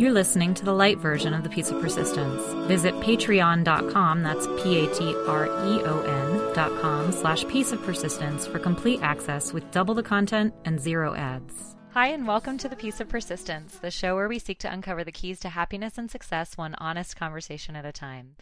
You're listening to the light version of the Peace of Persistence. Visit patreon.com, that's P-A-T-R-E-O-N dot com slash peace of persistence for complete access with double the content and zero ads. Hi, and welcome to the Peace of Persistence, the show where we seek to uncover the keys to happiness and success one honest conversation at a time.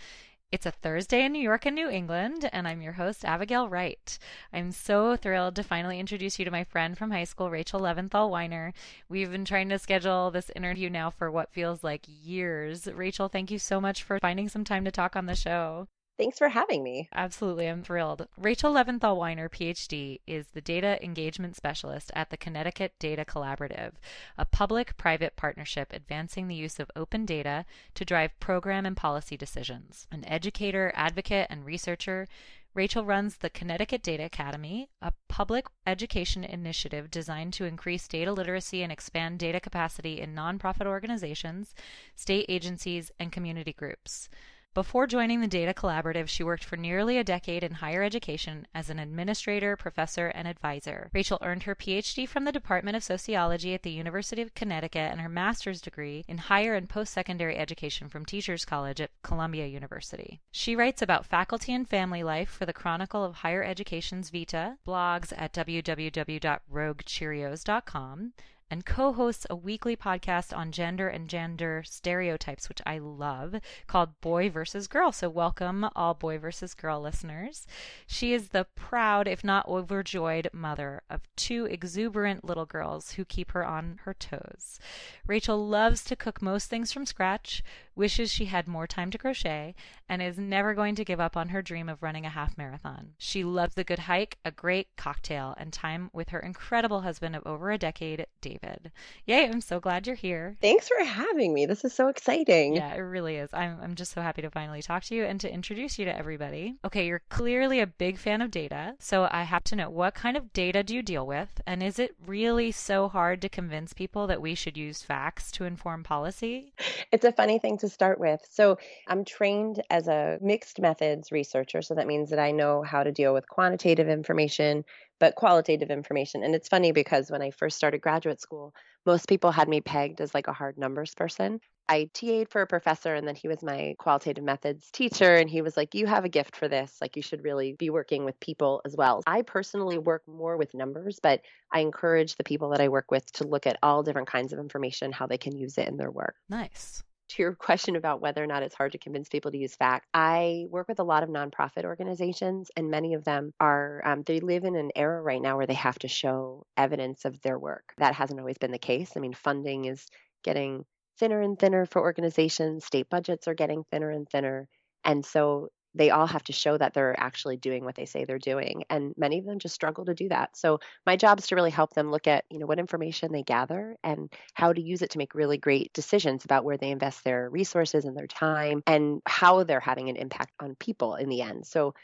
It's a Thursday in New York and New England, and I'm your host, Abigail Wright. I'm so thrilled to finally introduce you to my friend from high school, Rachel Leventhal Weiner. We've been trying to schedule this interview now for what feels like years. Rachel, thank you so much for finding some time to talk on the show. Thanks for having me. Absolutely. I'm thrilled. Rachel Leventhal Weiner, PhD, is the Data Engagement Specialist at the Connecticut Data Collaborative, a public private partnership advancing the use of open data to drive program and policy decisions. An educator, advocate, and researcher, Rachel runs the Connecticut Data Academy, a public education initiative designed to increase data literacy and expand data capacity in nonprofit organizations, state agencies, and community groups. Before joining the Data Collaborative, she worked for nearly a decade in higher education as an administrator, professor, and advisor. Rachel earned her PhD from the Department of Sociology at the University of Connecticut and her master's degree in higher and post secondary education from Teachers College at Columbia University. She writes about faculty and family life for the Chronicle of Higher Education's Vita, blogs at www.roguecheerios.com, and co hosts a weekly podcast on gender and gender stereotypes, which I love, called Boy versus Girl. So, welcome, all Boy versus Girl listeners. She is the proud, if not overjoyed, mother of two exuberant little girls who keep her on her toes. Rachel loves to cook most things from scratch, wishes she had more time to crochet, and is never going to give up on her dream of running a half marathon. She loves a good hike, a great cocktail, and time with her incredible husband of over a decade, Dave. David. Yay, I'm so glad you're here. Thanks for having me. This is so exciting. Yeah, it really is. I'm, I'm just so happy to finally talk to you and to introduce you to everybody. Okay, you're clearly a big fan of data. So I have to know what kind of data do you deal with? And is it really so hard to convince people that we should use facts to inform policy? It's a funny thing to start with. So I'm trained as a mixed methods researcher. So that means that I know how to deal with quantitative information but qualitative information. And it's funny because when I first started graduate school, most people had me pegged as like a hard numbers person. I TA'd for a professor and then he was my qualitative methods teacher and he was like you have a gift for this like you should really be working with people as well. I personally work more with numbers but I encourage the people that I work with to look at all different kinds of information how they can use it in their work. Nice to your question about whether or not it's hard to convince people to use fact, I work with a lot of nonprofit organizations, and many of them are, um, they live in an era right now where they have to show evidence of their work. That hasn't always been the case. I mean, funding is getting thinner and thinner for organizations, state budgets are getting thinner and thinner. And so they all have to show that they're actually doing what they say they're doing and many of them just struggle to do that so my job is to really help them look at you know what information they gather and how to use it to make really great decisions about where they invest their resources and their time and how they're having an impact on people in the end so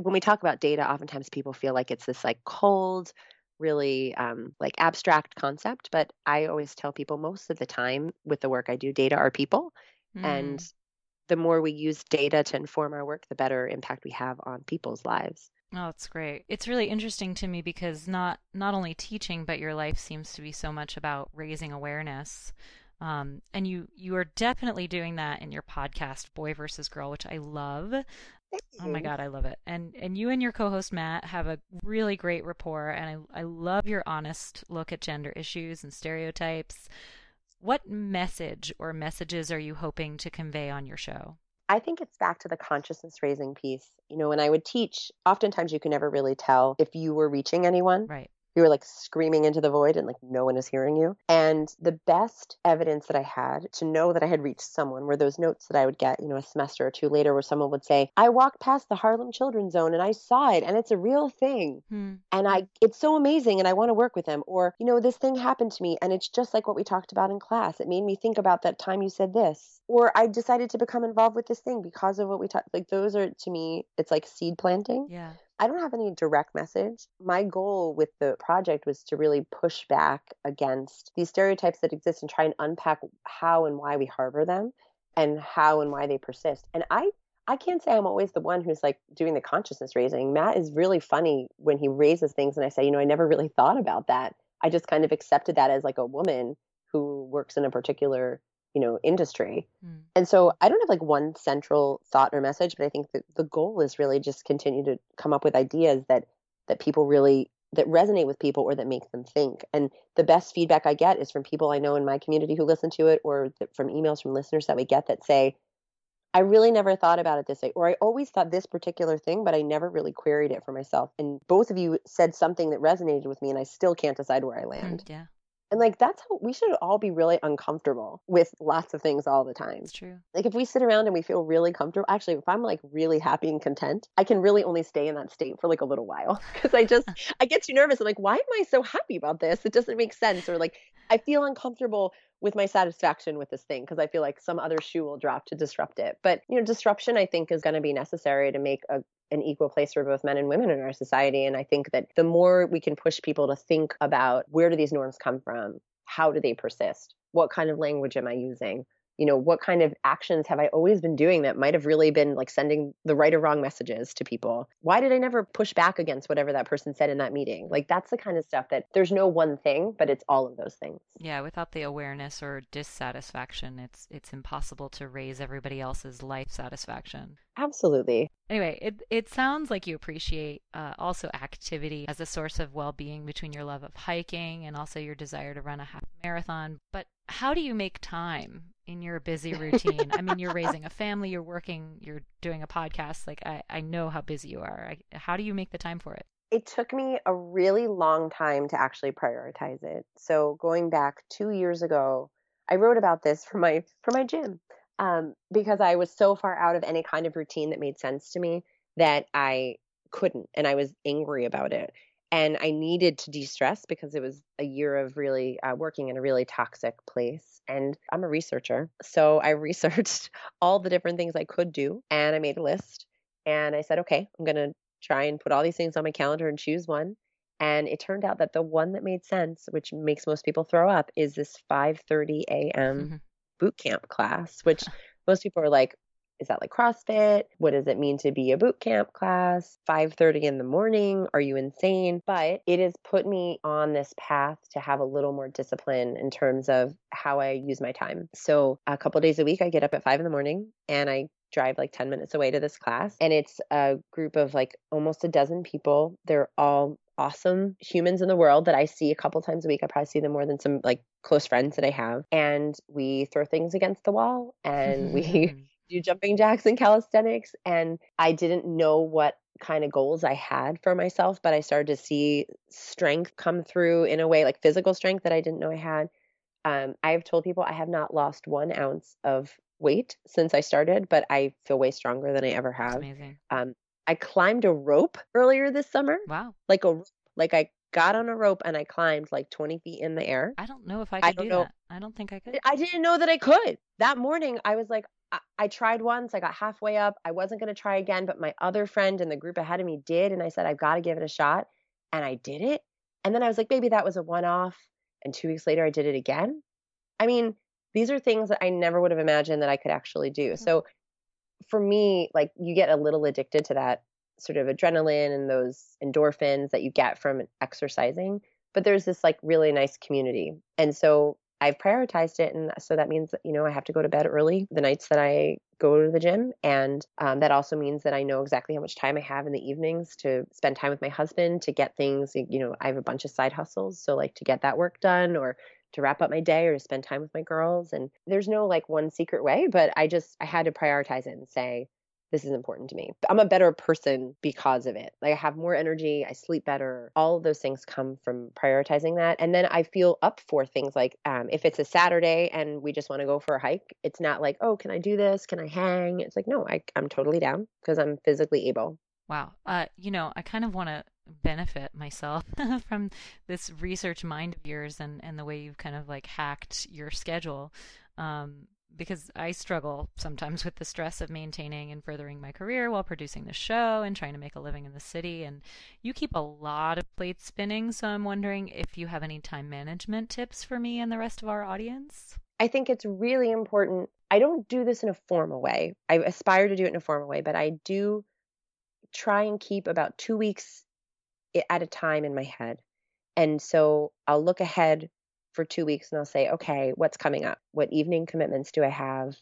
when we talk about data oftentimes people feel like it's this like cold really um, like abstract concept but i always tell people most of the time with the work i do data are people mm. and the more we use data to inform our work, the better impact we have on people's lives. Oh, that's great. It's really interesting to me because not not only teaching, but your life seems to be so much about raising awareness. Um, and you you are definitely doing that in your podcast, Boy versus Girl, which I love. Oh my god, I love it. And and you and your co-host Matt have a really great rapport, and I I love your honest look at gender issues and stereotypes. What message or messages are you hoping to convey on your show? I think it's back to the consciousness raising piece. You know, when I would teach, oftentimes you can never really tell if you were reaching anyone. Right you were like screaming into the void and like no one is hearing you. And the best evidence that I had to know that I had reached someone were those notes that I would get, you know, a semester or two later where someone would say, I walked past the Harlem Children's Zone and I saw it and it's a real thing. Hmm. And I it's so amazing and I want to work with them. Or, you know, this thing happened to me and it's just like what we talked about in class. It made me think about that time you said this. Or I decided to become involved with this thing because of what we talked like those are to me, it's like seed planting. Yeah. I don't have any direct message. My goal with the project was to really push back against these stereotypes that exist and try and unpack how and why we harbor them and how and why they persist. And I I can't say I'm always the one who's like doing the consciousness raising. Matt is really funny when he raises things and I say, you know, I never really thought about that. I just kind of accepted that as like a woman who works in a particular you know industry Mm. and so i don't have like one central thought or message but i think that the goal is really just continue to come up with ideas that that people really that resonate with people or that make them think and the best feedback i get is from people i know in my community who listen to it or th- from emails from listeners that we get that say I really never thought about it this way, or I always thought this particular thing, but I never really queried it for myself. And both of you said something that resonated with me, and I still can't decide where I land. Mm, yeah, And like, that's how we should all be really uncomfortable with lots of things all the time. it's true. Like, if we sit around and we feel really comfortable, actually, if I'm like really happy and content, I can really only stay in that state for like a little while because I just, I get too nervous. I'm like, why am I so happy about this? It doesn't make sense. Or like, I feel uncomfortable with my satisfaction with this thing because I feel like some other shoe will drop to disrupt it. But, you know, disruption, I think, is going to be necessary to make a an equal place for both men and women in our society. And I think that the more we can push people to think about where do these norms come from? How do they persist? What kind of language am I using? You know, what kind of actions have I always been doing that might have really been like sending the right or wrong messages to people? Why did I never push back against whatever that person said in that meeting? Like, that's the kind of stuff that there's no one thing, but it's all of those things. Yeah, without the awareness or dissatisfaction, it's it's impossible to raise everybody else's life satisfaction. Absolutely. Anyway, it it sounds like you appreciate uh, also activity as a source of well-being between your love of hiking and also your desire to run a half marathon. But how do you make time in your busy routine? I mean, you're raising a family, you're working, you're doing a podcast. Like I, I know how busy you are. I, how do you make the time for it? it took me a really long time to actually prioritize it. So going back two years ago, I wrote about this for my for my gym um, because I was so far out of any kind of routine that made sense to me that I couldn't, and I was angry about it. And I needed to de-stress because it was a year of really uh, working in a really toxic place. And I'm a researcher, so I researched all the different things I could do, and I made a list. And I said, okay, I'm gonna try and put all these things on my calendar and choose one. And it turned out that the one that made sense, which makes most people throw up, is this 5:30 a.m. boot camp class, which most people are like, is that like CrossFit? What does it mean to be a boot camp class? 5:30 in the morning? Are you insane? But it has put me on this path to have a little more discipline in terms of how I use my time. So a couple days a week I get up at 5 in the morning and I drive like 10 minutes away to this class and it's a group of like almost a dozen people. They're all awesome humans in the world that I see a couple times a week. I probably see them more than some like close friends that I have. And we throw things against the wall and we do jumping jacks and calisthenics. And I didn't know what kind of goals I had for myself, but I started to see strength come through in a way like physical strength that I didn't know I had. Um, I've told people I have not lost one ounce of weight since I started, but I feel way stronger than I ever have. amazing. Um, I climbed a rope earlier this summer, Wow. like a like I got on a rope and I climbed like 20 feet in the air. I don't know if I I could don't do know. that. I don't think I could. I didn't know that I could. That morning, I was like, I, I tried once. I got halfway up. I wasn't going to try again, but my other friend in the group ahead of me did. And I said, I've got to give it a shot. And I did it. And then I was like, maybe that was a one off. And two weeks later, I did it again. I mean, these are things that I never would have imagined that I could actually do. Mm-hmm. So for me, like you get a little addicted to that sort of adrenaline and those endorphins that you get from exercising. But there's this like really nice community. And so I've prioritized it. And so that means you know, I have to go to bed early the nights that I go to the gym. And um, that also means that I know exactly how much time I have in the evenings to spend time with my husband, to get things, you know, I have a bunch of side hustles. So, like, to get that work done or to wrap up my day or to spend time with my girls. And there's no like one secret way, but I just, I had to prioritize it and say, this is important to me. I'm a better person because of it. Like I have more energy, I sleep better. All of those things come from prioritizing that. And then I feel up for things like um, if it's a Saturday and we just want to go for a hike, it's not like, oh, can I do this? Can I hang? It's like, no, I, I'm totally down because I'm physically able. Wow. Uh, you know, I kind of want to benefit myself from this research mind of yours and, and the way you've kind of like hacked your schedule. Um, because I struggle sometimes with the stress of maintaining and furthering my career while producing the show and trying to make a living in the city. And you keep a lot of plates spinning. So I'm wondering if you have any time management tips for me and the rest of our audience. I think it's really important. I don't do this in a formal way. I aspire to do it in a formal way, but I do try and keep about two weeks at a time in my head. And so I'll look ahead for two weeks and I'll say, okay, what's coming up? What evening commitments do I have?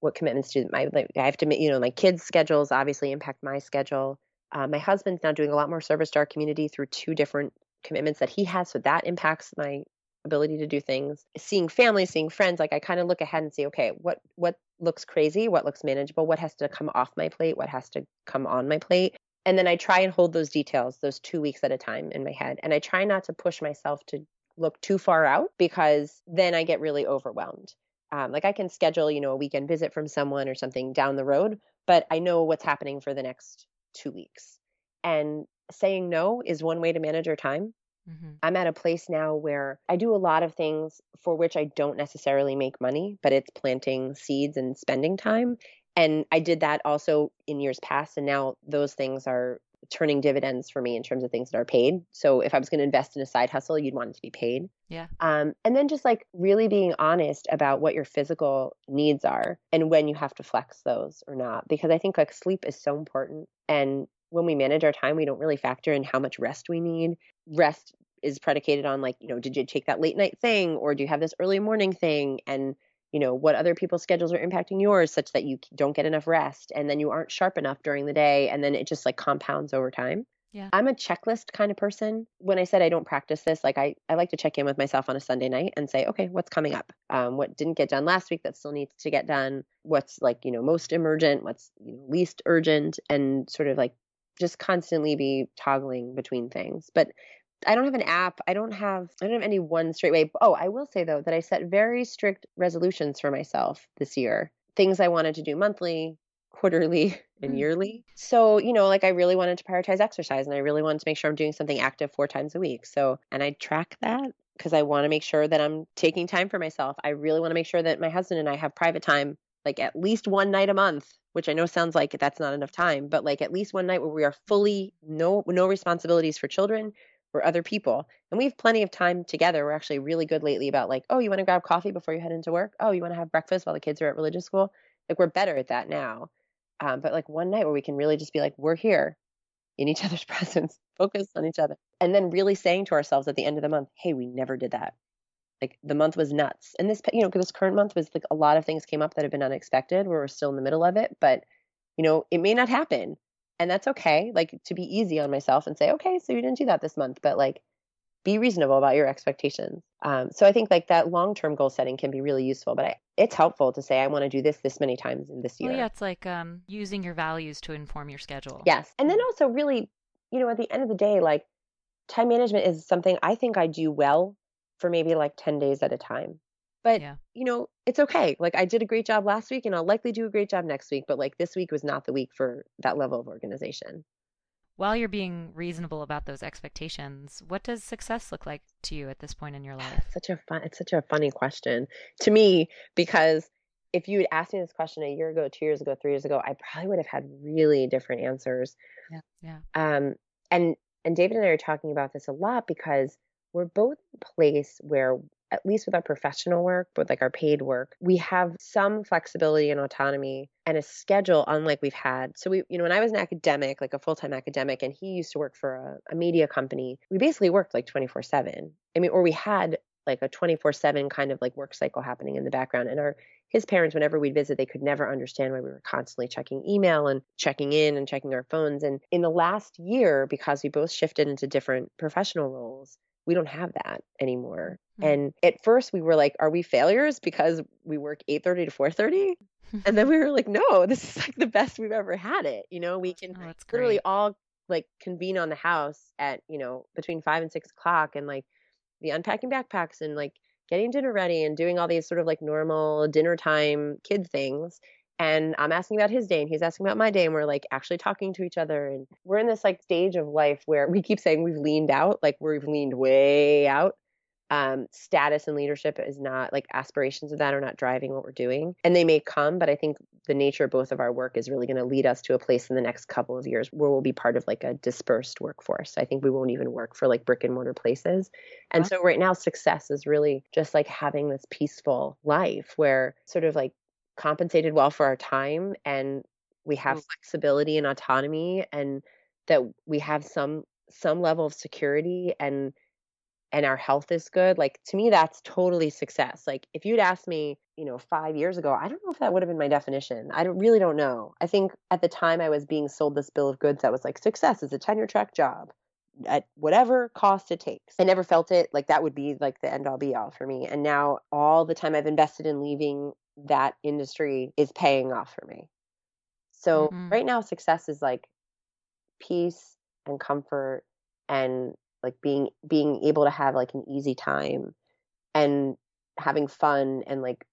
What commitments do my like, I have to you know my kids' schedules obviously impact my schedule. Uh, my husband's now doing a lot more service to our community through two different commitments that he has, so that impacts my ability to do things. Seeing family, seeing friends, like I kind of look ahead and see, okay, what what looks crazy, what looks manageable, what has to come off my plate, what has to come on my plate. And then I try and hold those details, those two weeks at a time in my head. And I try not to push myself to look too far out because then I get really overwhelmed. Um, like I can schedule, you know, a weekend visit from someone or something down the road, but I know what's happening for the next two weeks. And saying no is one way to manage your time. Mm-hmm. I'm at a place now where I do a lot of things for which I don't necessarily make money, but it's planting seeds and spending time. And I did that also in years past. And now those things are turning dividends for me in terms of things that are paid. So if I was going to invest in a side hustle, you'd want it to be paid. Yeah. Um, and then just like really being honest about what your physical needs are and when you have to flex those or not. Because I think like sleep is so important. And when we manage our time, we don't really factor in how much rest we need. Rest is predicated on like, you know, did you take that late night thing or do you have this early morning thing? And you know what other people's schedules are impacting yours such that you don't get enough rest and then you aren't sharp enough during the day and then it just like compounds over time yeah. I'm a checklist kind of person. When I said I don't practice this, like I, I like to check in with myself on a Sunday night and say, okay, what's coming up? Um, what didn't get done last week that still needs to get done? What's like, you know, most emergent? What's you know, least urgent? And sort of like just constantly be toggling between things. But I don't have an app. I don't have I don't have any one straight way. Oh, I will say though that I set very strict resolutions for myself this year. Things I wanted to do monthly, quarterly, and mm. yearly. So, you know, like I really wanted to prioritize exercise and I really wanted to make sure I'm doing something active four times a week. So, and I track that because I want to make sure that I'm taking time for myself. I really want to make sure that my husband and I have private time like at least one night a month which I know sounds like that's not enough time, but like at least one night where we are fully no no responsibilities for children, or other people. And we have plenty of time together. We're actually really good lately about like, oh, you want to grab coffee before you head into work? Oh, you want to have breakfast while the kids are at religious school? Like we're better at that now. Um, but like one night where we can really just be like, we're here in each other's presence, focus on each other. And then really saying to ourselves at the end of the month, hey, we never did that. Like the month was nuts. And this, you know, this current month was like a lot of things came up that have been unexpected where we're still in the middle of it. But, you know, it may not happen and that's okay like to be easy on myself and say okay so you didn't do that this month but like be reasonable about your expectations. Um, so i think like that long-term goal setting can be really useful but I, it's helpful to say i want to do this this many times in this year well, yeah it's like um, using your values to inform your schedule. Yes and then also really you know at the end of the day like time management is something i think i do well for maybe like 10 days at a time but yeah. you know, it's okay. Like I did a great job last week and I'll likely do a great job next week, but like this week was not the week for that level of organization. While you're being reasonable about those expectations, what does success look like to you at this point in your life? It's such a fun it's such a funny question to me because if you had asked me this question a year ago, two years ago, three years ago, I probably would have had really different answers. Yeah. Yeah. Um and and David and I are talking about this a lot because we're both in a place where at least with our professional work, but like our paid work, we have some flexibility and autonomy and a schedule unlike we've had. So we, you know, when I was an academic, like a full-time academic, and he used to work for a, a media company, we basically worked like 24/7. I mean, or we had like a 24/7 kind of like work cycle happening in the background. And our his parents, whenever we'd visit, they could never understand why we were constantly checking email and checking in and checking our phones. And in the last year, because we both shifted into different professional roles, we don't have that anymore. Mm-hmm. And at first we were like, are we failures because we work 8:30 to 4:30? and then we were like, no, this is like the best we've ever had it. You know, we can oh, literally all like convene on the house at, you know, between five and six o'clock and like the unpacking backpacks and like getting dinner ready and doing all these sort of like normal dinner time kid things and I'm asking about his day and he's asking about my day and we're like actually talking to each other and we're in this like stage of life where we keep saying we've leaned out like we've leaned way out um, status and leadership is not like aspirations of that are not driving what we're doing and they may come but i think the nature of both of our work is really going to lead us to a place in the next couple of years where we'll be part of like a dispersed workforce i think we won't even work for like brick and mortar places and wow. so right now success is really just like having this peaceful life where sort of like compensated well for our time and we have mm. flexibility and autonomy and that we have some some level of security and and our health is good, like to me, that's totally success. Like if you'd asked me, you know, five years ago, I don't know if that would have been my definition. I don't, really don't know. I think at the time I was being sold this bill of goods that was like success is a tenure track job at whatever cost it takes. I never felt it like that would be like the end all be all for me. And now all the time I've invested in leaving that industry is paying off for me. So mm-hmm. right now success is like peace and comfort and like being being able to have like an easy time and having fun and like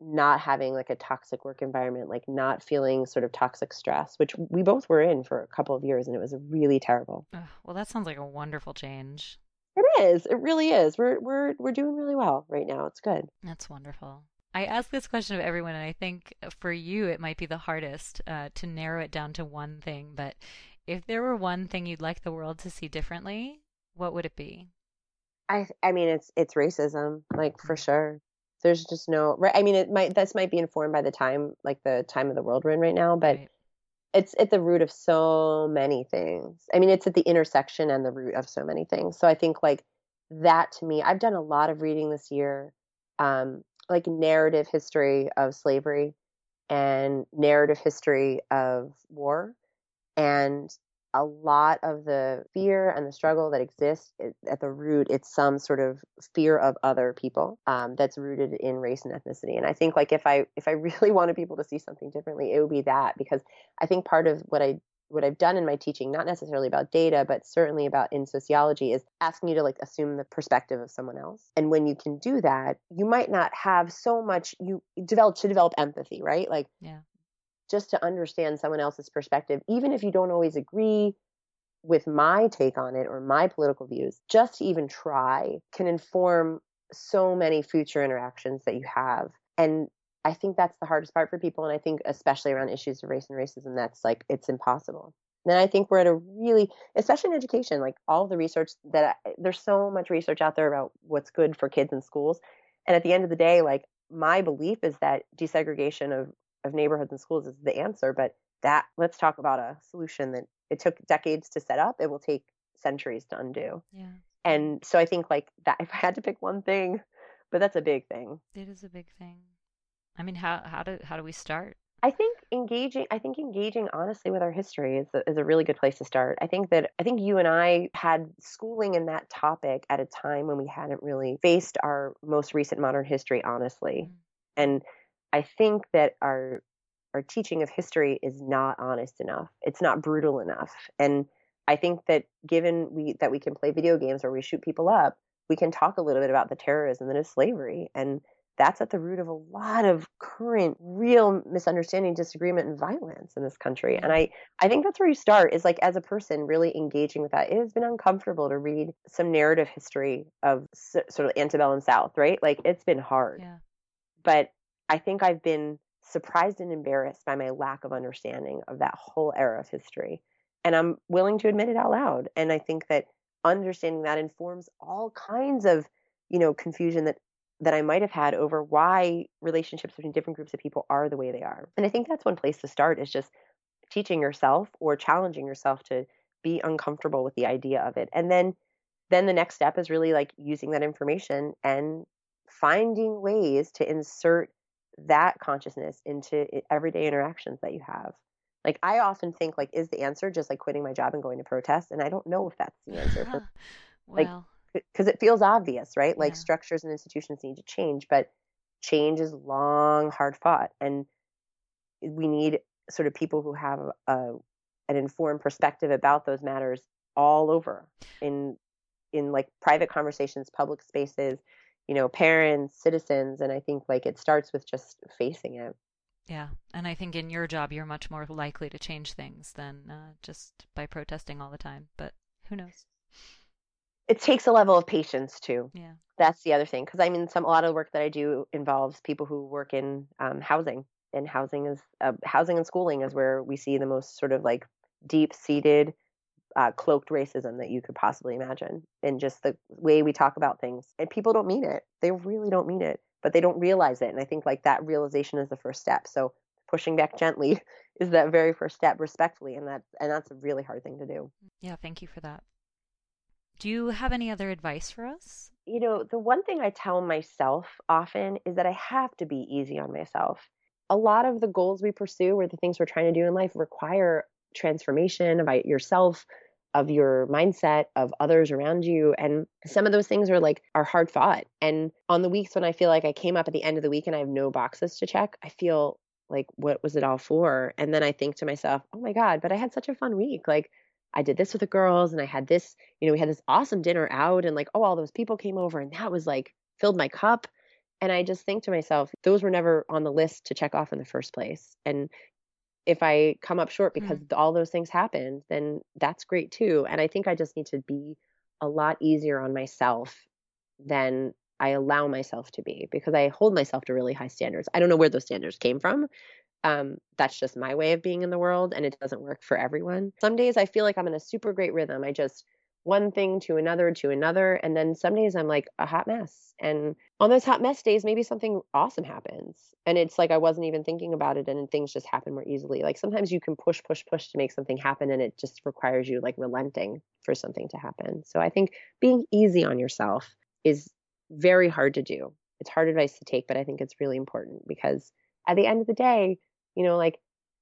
not having like a toxic work environment like not feeling sort of toxic stress which we both were in for a couple of years and it was really terrible. Oh, well that sounds like a wonderful change. It is it really is. We're we're we're doing really well right now. It's good. That's wonderful. I ask this question of everyone, and I think for you it might be the hardest uh, to narrow it down to one thing. But if there were one thing you'd like the world to see differently, what would it be? I I mean it's it's racism, like for mm. sure. There's just no right. I mean it might this might be informed by the time like the time of the world we're in right now, but right. it's at the root of so many things. I mean it's at the intersection and the root of so many things. So I think like that to me, I've done a lot of reading this year, um, like narrative history of slavery and narrative history of war. And a lot of the fear and the struggle that exists at the root it's some sort of fear of other people um, that's rooted in race and ethnicity and i think like if i if i really wanted people to see something differently it would be that because i think part of what i what I've done in my teaching, not necessarily about data, but certainly about in sociology, is asking you to like assume the perspective of someone else. And when you can do that, you might not have so much you develop to develop empathy, right? Like yeah just to understand someone else's perspective, even if you don't always agree with my take on it or my political views, just to even try can inform so many future interactions that you have. And I think that's the hardest part for people. And I think, especially around issues of race and racism, that's like, it's impossible. Then I think we're at a really, especially in education, like all the research that I, there's so much research out there about what's good for kids in schools. And at the end of the day, like my belief is that desegregation of of neighborhoods and schools is the answer, but that let's talk about a solution that it took decades to set up, it will take centuries to undo. Yeah. And so I think like that if I had to pick one thing, but that's a big thing. It is a big thing. I mean, how how do how do we start? I think engaging I think engaging honestly with our history is a, is a really good place to start. I think that I think you and I had schooling in that topic at a time when we hadn't really faced our most recent modern history honestly. Mm-hmm. And I think that our our teaching of history is not honest enough. It's not brutal enough. And I think that given we that we can play video games where we shoot people up, we can talk a little bit about the terrorism that is slavery. And that's at the root of a lot of current real misunderstanding, disagreement, and violence in this country. And I, I think that's where you start is like as a person really engaging with that. It has been uncomfortable to read some narrative history of sort of antebellum South, right? Like it's been hard. Yeah. But I think I've been surprised and embarrassed by my lack of understanding of that whole era of history. And I'm willing to admit it out loud. And I think that understanding that informs all kinds of, you know, confusion that that I might have had over why relationships between different groups of people are the way they are. And I think that's one place to start is just teaching yourself or challenging yourself to be uncomfortable with the idea of it. And then then the next step is really like using that information and finding ways to insert that consciousness into everyday interactions that you have. Like i often think like is the answer just like quitting my job and going to protest? And i don't know if that's the answer for, like because it feels obvious right? Like yeah. structures and institutions need to change but change is long hard fought and we need sort of people who have a, an informed perspective about those matters all over in in like private conversations public spaces you know, parents, citizens. And I think like it starts with just facing it. Yeah. And I think in your job, you're much more likely to change things than uh, just by protesting all the time. But who knows? It takes a level of patience too. Yeah. That's the other thing. Because I mean, some a lot of the work that I do involves people who work in um, housing, and housing is uh, housing and schooling is where we see the most sort of like deep seated uh, cloaked racism that you could possibly imagine in just the way we talk about things. And people don't mean it. They really don't mean it, but they don't realize it. And I think like that realization is the first step. So pushing back gently is that very first step respectfully and that and that's a really hard thing to do. Yeah, thank you for that. Do you have any other advice for us? You know, the one thing I tell myself often is that I have to be easy on myself. A lot of the goals we pursue or the things we're trying to do in life require transformation about yourself, of your mindset, of others around you. And some of those things are like are hard fought. And on the weeks when I feel like I came up at the end of the week and I have no boxes to check, I feel like what was it all for? And then I think to myself, oh my God, but I had such a fun week. Like I did this with the girls and I had this, you know, we had this awesome dinner out and like, oh, all those people came over and that was like filled my cup. And I just think to myself, those were never on the list to check off in the first place. And if I come up short because mm. all those things happened, then that's great too. And I think I just need to be a lot easier on myself than I allow myself to be because I hold myself to really high standards. I don't know where those standards came from. Um, that's just my way of being in the world and it doesn't work for everyone. Some days I feel like I'm in a super great rhythm. I just one thing to another to another. And then some days I'm like a hot mess. And on those hot mess days, maybe something awesome happens. And it's like I wasn't even thinking about it and things just happen more easily. Like sometimes you can push, push, push to make something happen and it just requires you like relenting for something to happen. So I think being easy on yourself is very hard to do. It's hard advice to take, but I think it's really important because at the end of the day, you know, like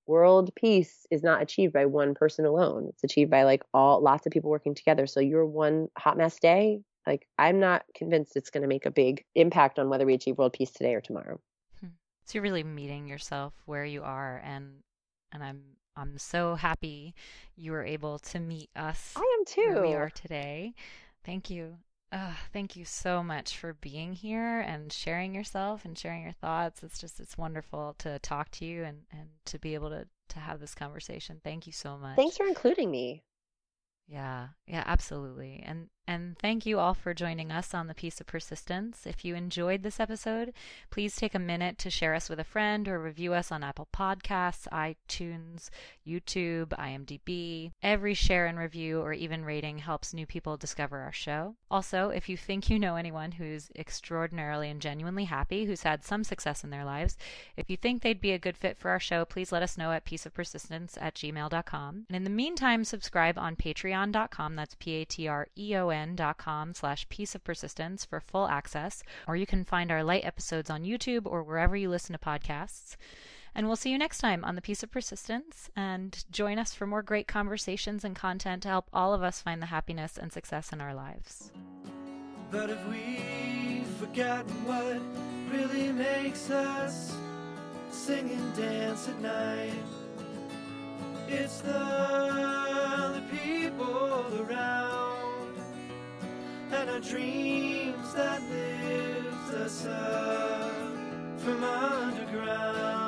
world peace is not achieved by one person alone. It's achieved by like all lots of people working together. So your one hot mess day, like I'm not convinced it's going to make a big impact on whether we achieve world peace today or tomorrow. Hmm. So you're really meeting yourself where you are and and I'm I'm so happy you were able to meet us. I am too. Where we are today. Thank you. Uh, thank you so much for being here and sharing yourself and sharing your thoughts. It's just it's wonderful to talk to you and and to be able to to have this conversation. Thank you so much. Thanks for including me. Yeah, yeah, absolutely. And and thank you all for joining us on the Peace of Persistence. If you enjoyed this episode, please take a minute to share us with a friend or review us on Apple Podcasts, iTunes, YouTube, IMDb. Every share and review or even rating helps new people discover our show. Also, if you think you know anyone who's extraordinarily and genuinely happy, who's had some success in their lives, if you think they'd be a good fit for our show, please let us know at peaceofpersistence at gmail.com. And in the meantime, subscribe on patreon.com. That's P A T R E O con.com slash peace of persistence for full access, or you can find our light episodes on YouTube or wherever you listen to podcasts. And we'll see you next time on The Peace of Persistence. And join us for more great conversations and content to help all of us find the happiness and success in our lives. But if we've forgotten what really makes us sing and dance at night, it's the, the people around and our dreams that lift us up from underground.